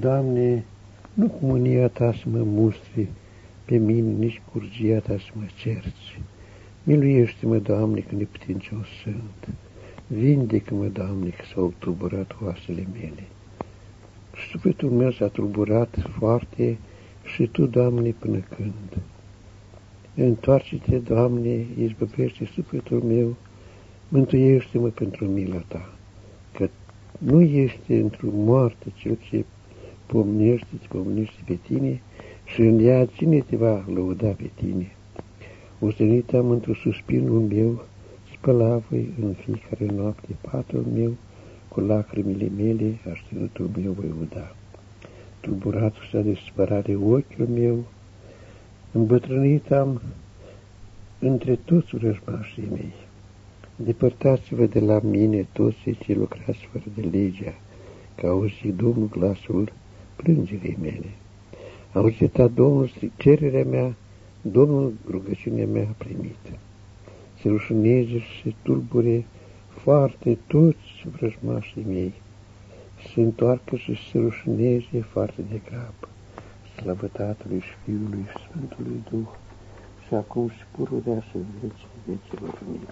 Doamne, nu cu mânia Ta să mă mustri pe mine, nici curgia Ta să mă cerți. Miluiește-mă, Doamne, că neputincios sunt. Vindecă-mă, Doamne, că s-au tulburat oasele mele. Sufletul meu s-a tulburat foarte și Tu, Doamne, până când? Întoarce-te, Doamne, izbăvește sufletul meu, mântuiește-mă pentru mila Ta, că nu este într-o moarte cel ce pomnește, te pomnește pe Tine și în ea cine te va lăuda pe Tine. Ostenit am într-o suspinul meu, spăla voi în fiecare noapte patul meu, cu lacrimile mele, aștenutul meu voi uda. Tulburatul s-a de spărare ochiul meu, îmbătrânit am între toți rășmașii mei. Depărtați-vă de la mine toți ce lucrați fără de legea, că auzi Domnul glasul plângerii mele. Auzit Domnul cererea mea, Domnul rugăciunea mea a primit. Se rușineze și se tulbure foarte toți vrăjmașii mei. Se întoarcă și se rușineze foarte de grab. Slavă Tatălui și Fiului și Sfântului Duh și acum și pururea să veci vecilor mii.